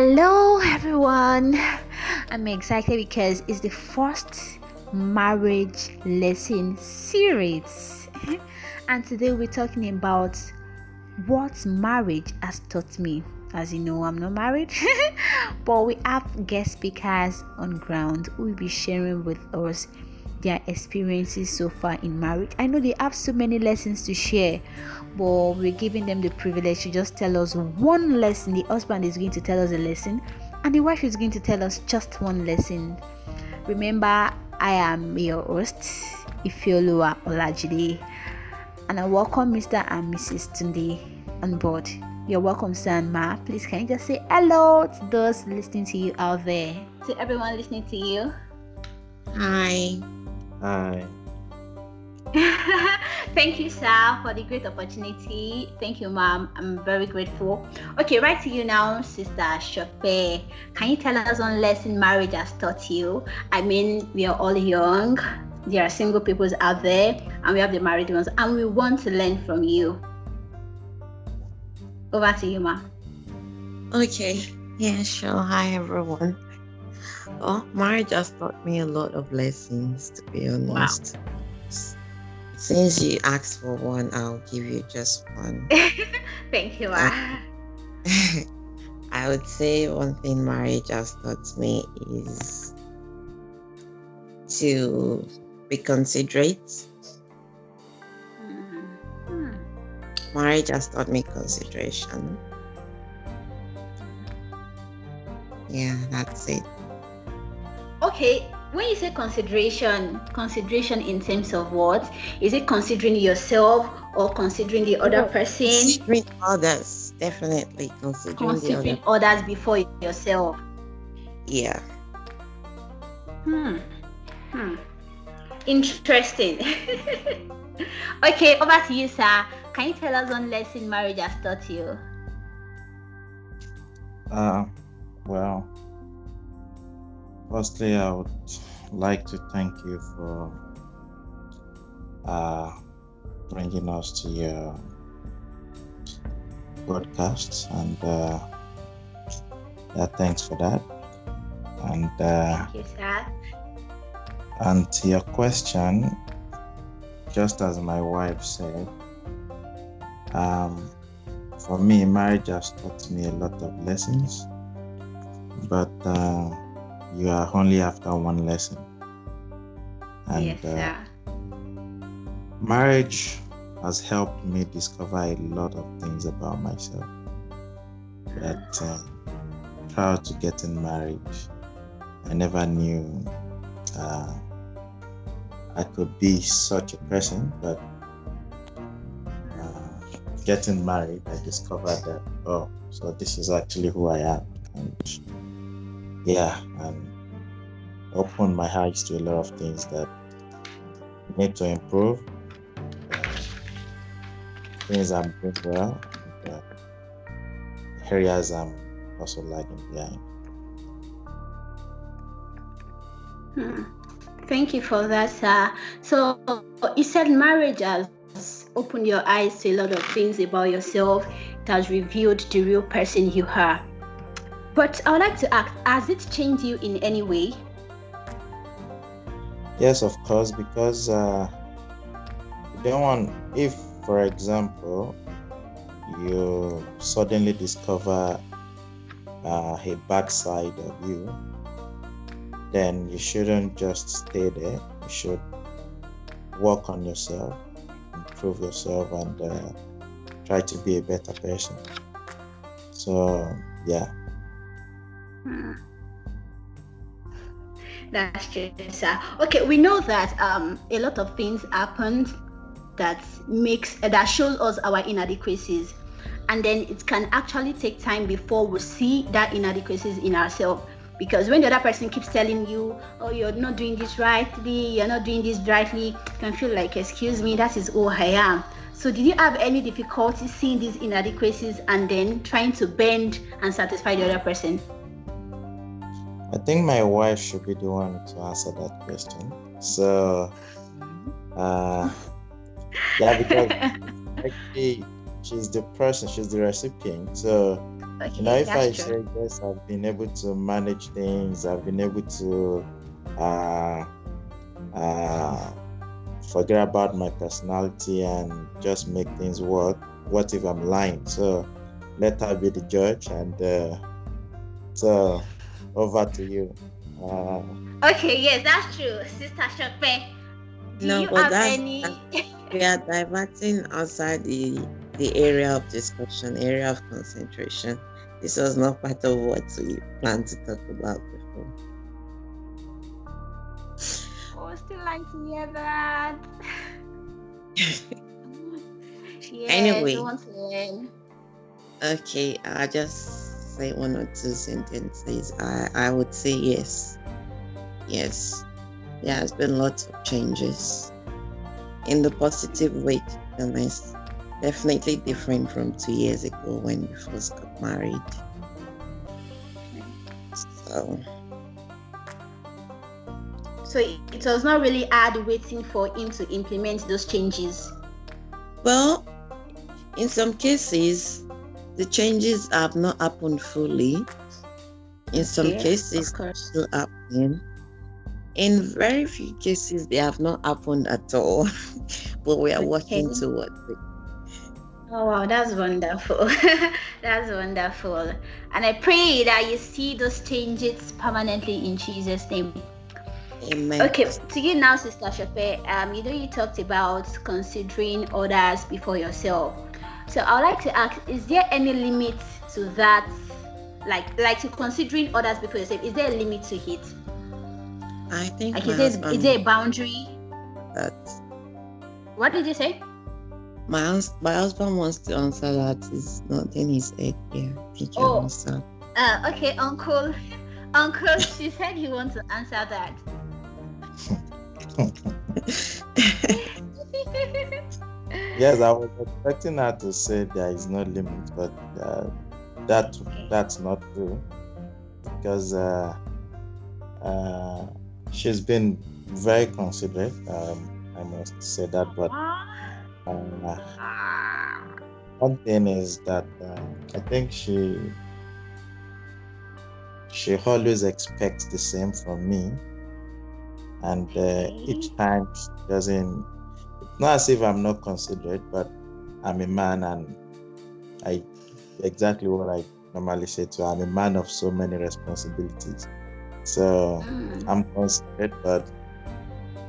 Hello, everyone. I'm excited because it's the first marriage lesson series, and today we're talking about what marriage has taught me. As you know, I'm not married, but we have guest speakers on ground who will be sharing with us their experiences so far in marriage. I know they have so many lessons to share, but we're giving them the privilege to just tell us one lesson. The husband is going to tell us a lesson, and the wife is going to tell us just one lesson. Remember, I am your host, Ifeoluwa Olajide, and I welcome Mr. and Mrs. Tunde on board. You're welcome, San Ma. Please, can you just say hello to those listening to you out there? To everyone listening to you. Hi. Hi. Thank you, sir, for the great opportunity. Thank you, ma'am. I'm very grateful. Okay, right to you now, Sister Shope. Can you tell us one lesson marriage has taught you? I mean, we are all young. There are single people out there, and we have the married ones, and we want to learn from you. Over to you, ma'am. Okay. Yeah, sure. Hi, everyone. Oh, marriage has taught me a lot of lessons, to be honest. Wow. Since you asked for one, I'll give you just one. Thank you. I, I would say one thing marriage has taught me is to be considerate. Mm-hmm. Marriage has taught me consideration. Yeah, that's it. Okay, when you say consideration consideration in terms of what? Is it considering yourself or considering the other person? considering others definitely considering, considering others before yourself. Yeah. Hmm. Hmm. Interesting. Okay over to you sir. Can you tell us one lesson marriage has taught you? Uh well Firstly, I would like to thank you for uh, bringing us to your podcast, and uh, yeah, thanks for that. And uh, thank you, sir. And to your question, just as my wife said, um, for me, marriage has taught me a lot of lessons, but. Uh, you are only after one lesson. And yes, uh, marriage has helped me discover a lot of things about myself. That uh, prior to getting married, I never knew uh, I could be such a person, but uh, getting married, I discovered that, oh, so this is actually who I am. And yeah, and opened my eyes to a lot of things that need to improve. Things I'm doing well, uh, areas I'm also lagging behind. Hmm. Thank you for that, sir. So you said marriage has opened your eyes to a lot of things about yourself. It has revealed the real person you are. But I would like to ask, has it changed you in any way? Yes, of course, because uh, you don't want, if, for example, you suddenly discover uh, a bad side of you, then you shouldn't just stay there. You should work on yourself, improve yourself, and uh, try to be a better person. So, yeah. Hmm. That's true, sir. Okay, we know that um, a lot of things happened that makes that shows us our inadequacies, and then it can actually take time before we see that inadequacies in ourselves. Because when the other person keeps telling you, "Oh, you're not doing this rightly, you're not doing this rightly," you can feel like, "Excuse me, that is who I am." So, did you have any difficulty seeing these inadequacies and then trying to bend and satisfy the other person? I think my wife should be the one to answer that question. So, uh, yeah, because actually she's the person, she's the recipient. So, Okay, you know, if I true. say yes, I've been able to manage things, I've been able to uh, uh, forget about my personality and just make things work. What if I'm lying? So let her be the judge. And uh, so over to you. Uh, Okay, yes, that's true, Sister Shope. Do No, you but have that's- any? we are diverting outside the the area of discussion, area of concentration. This was not part of what we planned to talk about before. Oh, still like to hear that. yes, Anyway. I want to learn. Okay, I just say one or two sentences. I I would say yes, yes. There has been lots of changes in the positive way. To be honest, definitely different from two years ago when we first got married. So So it, it was not really hard waiting for him to implement those changes. Well, in some cases, the changes have not happened fully. In some Okay, cases, still happening. In very few cases, they have not happened at all. but we are working towards it. Oh wow, that's wonderful. that's wonderful. And I pray that you see those changes permanently in Jesus' name. Amen. Okay, to you now, Sister Shope. Um, you know you talked about considering others before yourself. So I would like to ask: Is there any limit to that? Like, like to considering others before yourself? Is there a limit to it? I think Like, is there, there a boundary? that What did you say? my, my husband wants to answer that is not in his head here. Think you Oh. understand. Uh, okay, Uncle. Uncle, she said he wants to answer that. yes, I was expecting her to say there is no limit, but uh, that that's not true because uh, uh, she's been very considerate. Um, I must say that, but uh, one thing is that uh, I think she she always expects the same from me, and uh, each time she doesn't. Not as if I'm not considerate, but I'm a man, and I exactly what I normally say to. I'm a man of so many responsibilities, so Mm. I'm considerate, but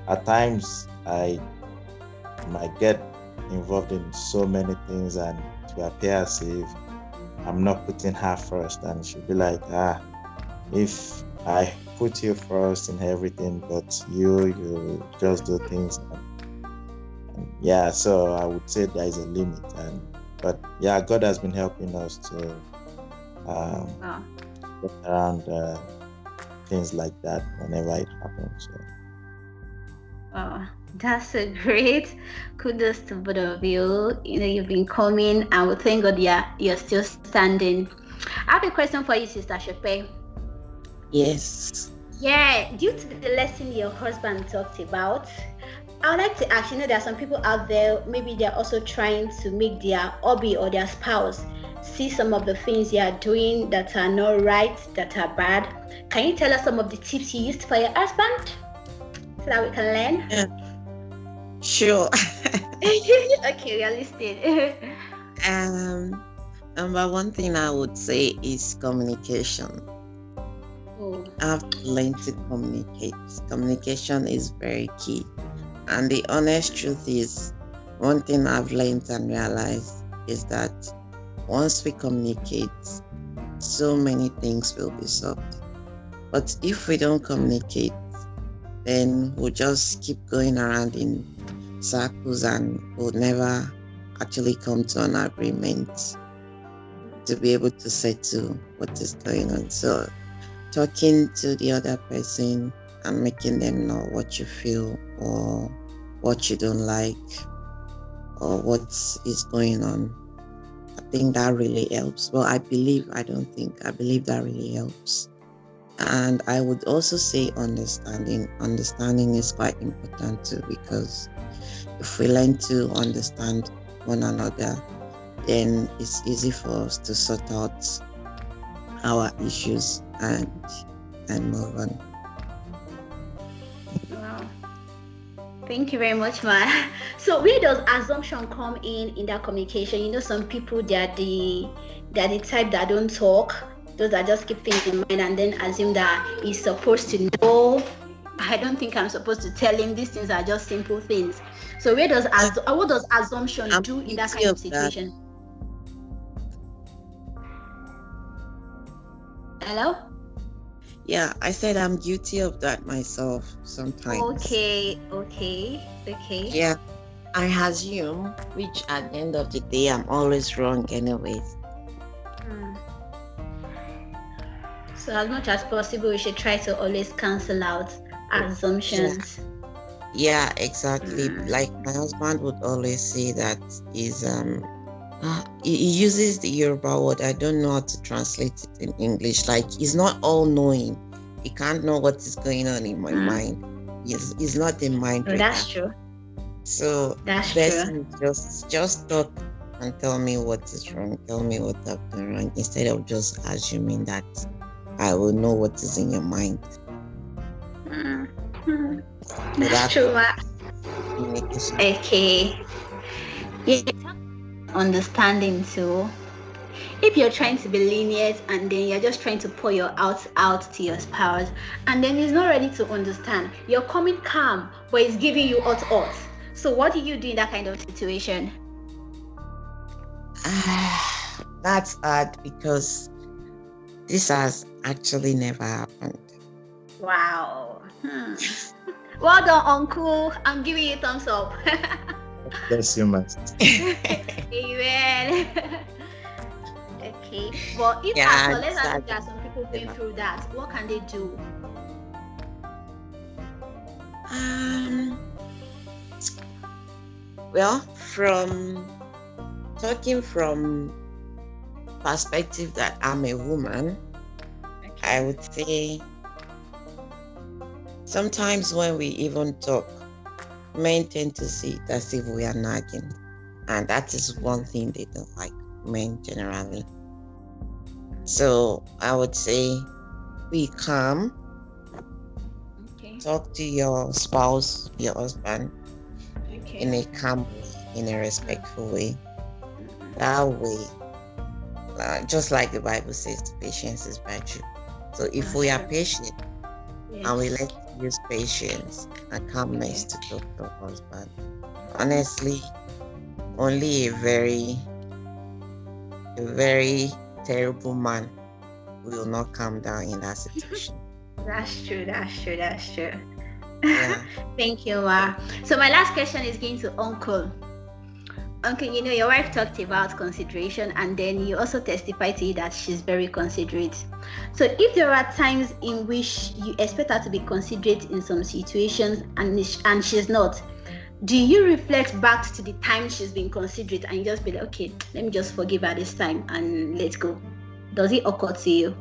at times I might get involved in so many things and to appear as if I'm not putting her first, and she'll be like, ah, if I put you first in everything, but you, you just do things. And, and yeah, so I would say there is a limit, and but yeah, God has been helping us to um, Oh. get around uh, things like that whenever it happens. So. Oh, that's a great kudos to both of you. You know, you've been coming, and we thank God you're, you're still standing. I have a question for you, Sister Shope. Yes. Yeah, due to the lesson your husband talked about, I would like to ask you know, there are some people out there, maybe they're also trying to make their hobby or their spouse see some of the things they are doing that are not right, that are bad. Can you tell us some of the tips you used for your husband so that we can learn? Yeah. Sure. okay, we are listening. um, number one thing I would say is communication. oh, I have learned to communicate. Communication is very key. And the honest truth is, one thing I've learned and realized is that once we communicate, so many things will be solved. But if we don't communicate, then we'll just keep going around in circles and we'll never actually come to an agreement to be able to settle what is going on. So talking to the other person and making them know what you feel or what you don't like or what is going on. I think that really helps. Well, I believe, I don't think, I believe that really helps. And I would also say understanding. Understanding is quite important too because if we learn to understand one another, then it's easy for us to sort out our issues and and move on. Thank you very much, Ma. So where does assumption come in in that communication? You know, some people they're the they're the type that don't talk. Those that just keep things in mind and then assume that he's supposed to know. I don't think I'm supposed to tell him these things are just simple things. So where does as uh, what does assumption I'm do in that kind of of that. situation? Hello? Yeah, I said I'm guilty of that myself sometimes. Okay, okay, okay. Yeah, I assume, which at the end of the day, I'm always wrong, anyways. Hmm. So as much as possible, we should try to always cancel out assumptions. Yeah, exactly. Mm. Like my husband would always say that is um he, he uses the Yoruba word. I don't know how to translate it in English. Like he's not all knowing. He can't know what is going on in my Mm. mind. He's, he's not a mind Oh, reader. that's true. So That's best true. just just talk and tell me what is wrong. Tell me what I've done wrong instead of just assuming that I will know what is in your mind. Mm. So That's that's true. communication. Okay. Yeah. Understanding too. If you're trying to be lenient and then you're just trying to pour your out out to your spouse, and then he's not ready to understand, you're coming calm, but he's giving you hot hot. So what do you do in that kind of situation? Ah, that's hard because this has actually never happened. Wow. Hmm. Well done, Uncle. I'm giving you thumbs up. Bless you, master. Amen. okay. Well, if Yeah, at all, let's assume that- there are some people going through that. What can they do? um, well, from talking from perspective that I'm a woman, I would say sometimes when we even talk, men tend to see it as if we are nagging. And that is one thing they don't like, men generally. So I would say be calm, Okay. talk to your spouse, your husband, Okay. in a calm way, in a respectful way. That way, uh, just like the Bible says, patience is virtue. So if we are patient and we let use patience and calmness to talk to our husband, honestly, only a very, a very terrible man will not calm down in that situation. That's true. That's true. That's true. Yeah. Thank you, Ma. So my last question is going to Uncle. Uncle, you know your wife talked about consideration, and then you also testified to it that she's very considerate. So if there are times in which you expect her to be considerate in some situations and and she's not, do you reflect back to the time she's been considerate and just be like, okay, let me just forgive her this time and let's go? Does it occur to you?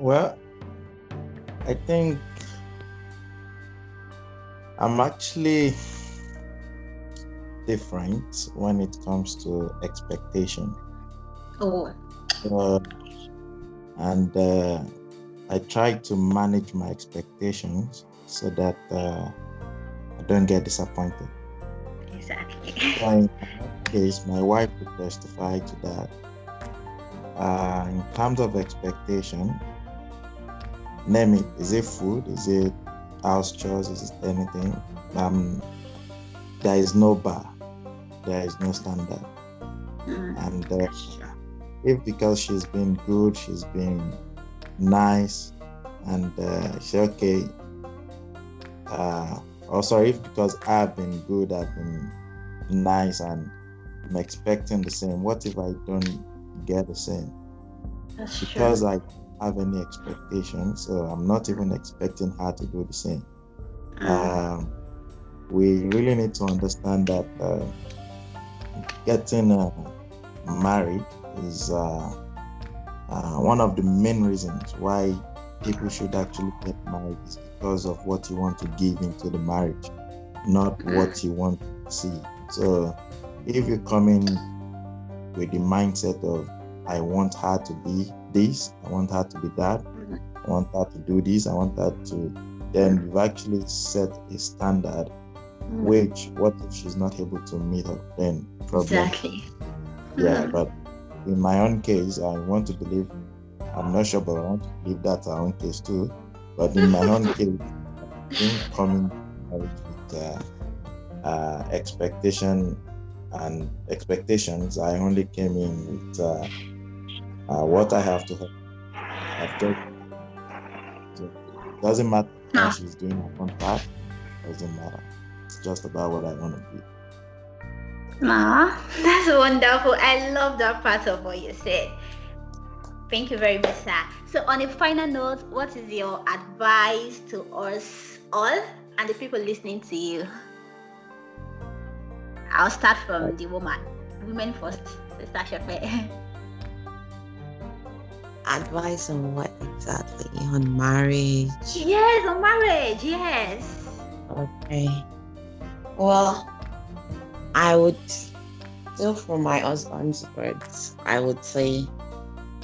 Well, I think I'm actually different when it comes to expectation. Oh, Uh, and uh, I try to manage my expectations so that uh, I don't get disappointed. exactly. In that case, my wife would testify to that. Uh, in terms of expectation, name it. Is it food? Is it house chores? Is it anything? Um, there is no bar. There is no standard. Mm, And uh, if because she's been good, she's been nice, and uh, she okay. Uh, or sorry, if because I've been good, I've been nice, and I'm expecting the same. What if I don't get the same? that's true. Because I have any expectation, so I'm not even expecting her to do the same. Mm. Um, we really need to understand that uh, getting uh, married is uh, uh, one of the main reasons why people should actually get married is because of what you want to give into the marriage, not what you want to see. So if you come in with the mindset of I want her to be this, I want her to be that, I want her to do this, I want her to. Then you've actually set a standard, Mm. which what if she's not able to meet up? Then problem. Exactly. Yeah, Mhm. but in my own case, I want to believe. I'm not sure, but I want to believe that's our own case too. But in my own case, I think coming out with uh, uh, expectation and expectations, I only came in with uh, uh, what I have to have. So doesn't matter how Ah. she's doing her own part. Doesn't matter. It's just about what I want to be. Aw, that's wonderful. I love that part of what you said. Thank you very much, sir. So, on a final note, what is your advice to us all and the people listening to you? I'll start from the woman. Women first. Sister Shope. Advice on what exactly? On marriage? Yes, on marriage. Yes. Okay. Well, I would still from my husband's words, I would say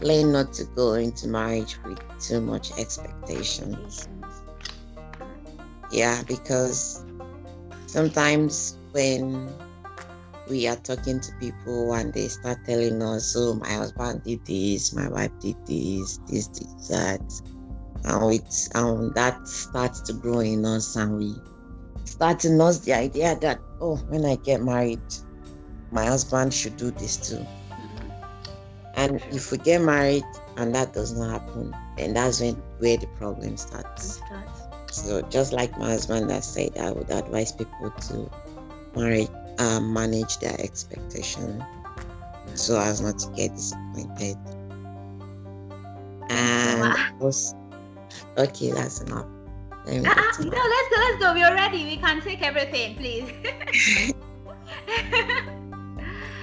learn not to go into marriage with too much expectations. Yeah, because sometimes when we are talking to people and they start telling us, oh, my husband did this, my wife did this, this, this, that. And it, um, that starts to grow in us and we start to nurse the idea that, oh, when I get married, my husband should do this too. And if we get married and that does not happen, then that's when where the problem starts. So just like my husband has said, I would advise people to marry, uh, manage their expectation so as not to get disappointed. And Wow. okay, that's enough. Ah, ah, no, let's go, let's go. We're ready. We can take everything, please.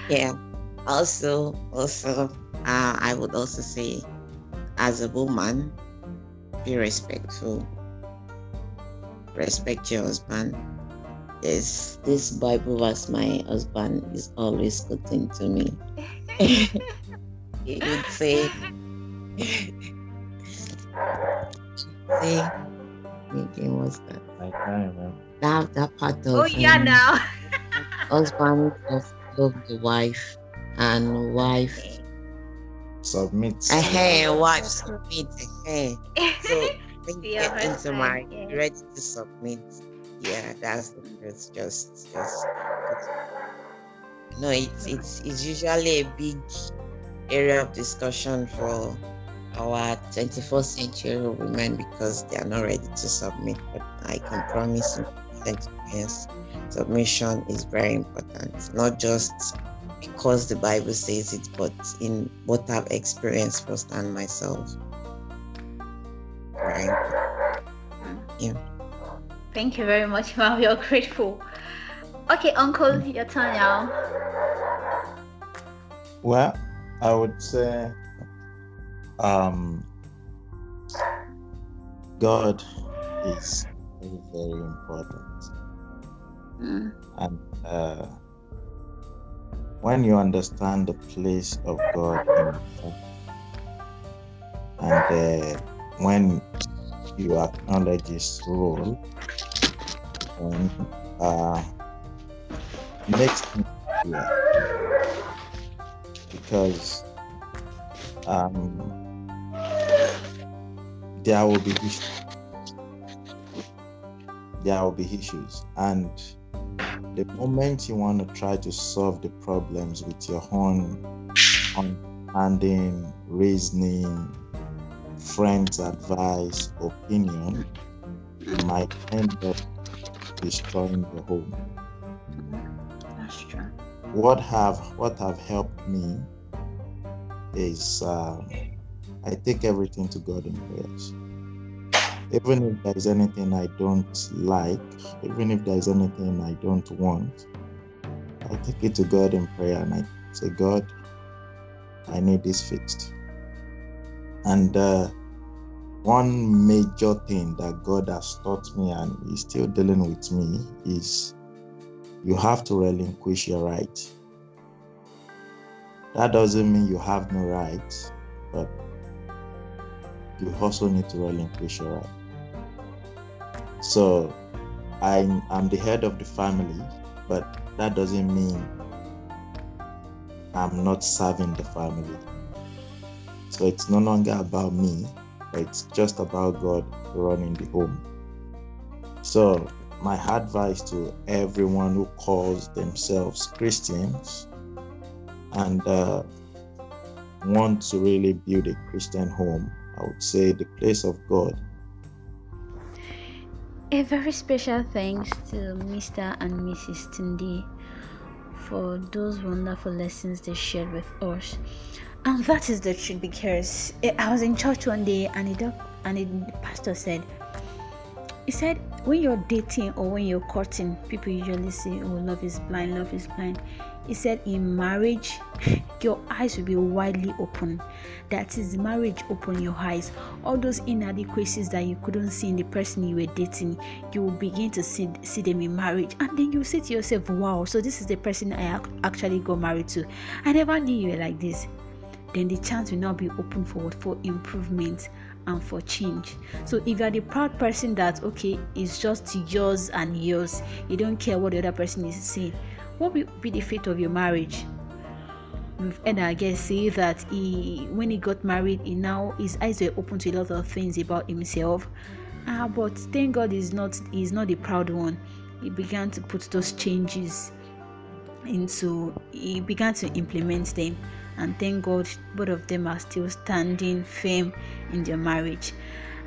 yeah. Also, also, uh, I would also say, as a woman, be respectful. Respect your husband. There's this Bible verse my husband is always quoting to me. he would say, say, again, was that? I can't remember. That, that part of oh, yeah, um, now. husband of love the wife and wife Submit. Hey, wife submit. Hey. So when you get into husband, marriage, yeah. ready to submit. Yeah, that's the first. Just, just. No, it's it's it's usually a big area of discussion for our 21st century women because they are not ready to submit. But I can promise you, yes, submission is very important. Not just because the Bible says it, but in what I've experienced firsthand myself. Very important. Thank you very much, ma'am. We are grateful. Okay, Uncle, your turn now. Well, I would say um, God is very, very important. Mm, And uh, when you understand the place of God in and uh, when you acknowledge His role, and uh, makes things clear because um, there will be issues. There will be issues, and the moment you want to try to solve the problems with your own understanding, reasoning, friends' advice, opinion, you might end up destroying the home. that's true. What have what have helped me is um, I take everything to God in prayers. Even if there's anything I don't like, even if there's anything I don't want, I take it to God in prayer and I say, God, I need this fixed. And uh, one major thing that God has taught me and is still dealing with me is you have to relinquish your right. that doesn't mean you have no rights, but you also need to relinquish your right. So I'm, I'm the head of the family, but that doesn't mean I'm not serving the family. So it's no longer about me, it's just about God running the home. So, my advice to everyone who calls themselves Christians and uh, want to really build a Christian home, I would say the place of God. A very special thanks to Mr. and Mrs. Tunde for those wonderful lessons they shared with us. And that is the truth because eh, I was in church one day and the, and the pastor said, he said, when you're dating or when you're courting, people usually say, oh, love is blind, love is blind. He said, in marriage, your eyes will be widely open. That is, marriage open your eyes. All those inadequacies that you couldn't see in the person you were dating, you will begin to see, see them in marriage. And then you say to yourself, wow, so this is the person I actually got married to. I never knew you were like this. Then the chance will now be open for for improvement and for change. So if you're the proud person that okay, it's just yours and yours, you don't care what the other person is saying what will be the fate of your marriage? And I guess say that he, when he got married, he now his eyes were open to a lot of things about himself. Ah, but thank God he's not he's not the proud one. He began to put those changes into he began to implement them and thank God both of them are still standing firm in their marriage.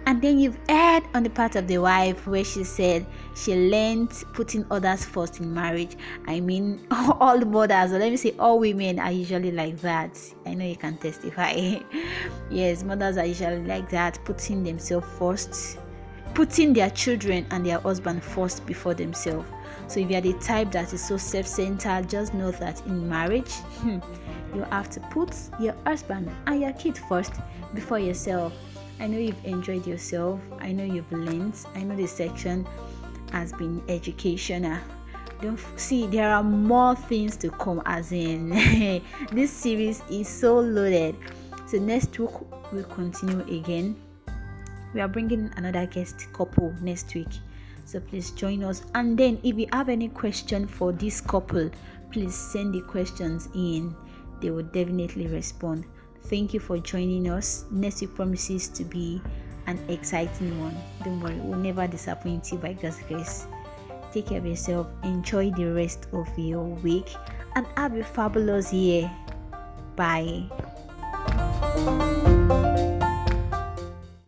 And then you've heard on the part of the wife where she said she learned putting others first in marriage. I mean, all mothers, or let me say, all women are usually like that. I know you can testify. yes, mothers are usually like that, putting themselves first, putting their children and their husband first before themselves. So if you are the type that is so self-centered, just know that in marriage, hmm, you have to put your husband and your kid first before yourself I know you've enjoyed yourself. I know you've learned. I know this section has been educational. Don't see there are more things to come as in this series is so loaded. So next week we'll continue again. We are bringing another guest couple next week. So please join us. And then if you have any question for this couple, please send the questions in. They will definitely respond. Thank you for joining us. Next week promises to be an exciting one. Don't worry, we'll never disappoint you by God's grace. Take care of yourself, enjoy the rest of your week, and have a fabulous year. Bye.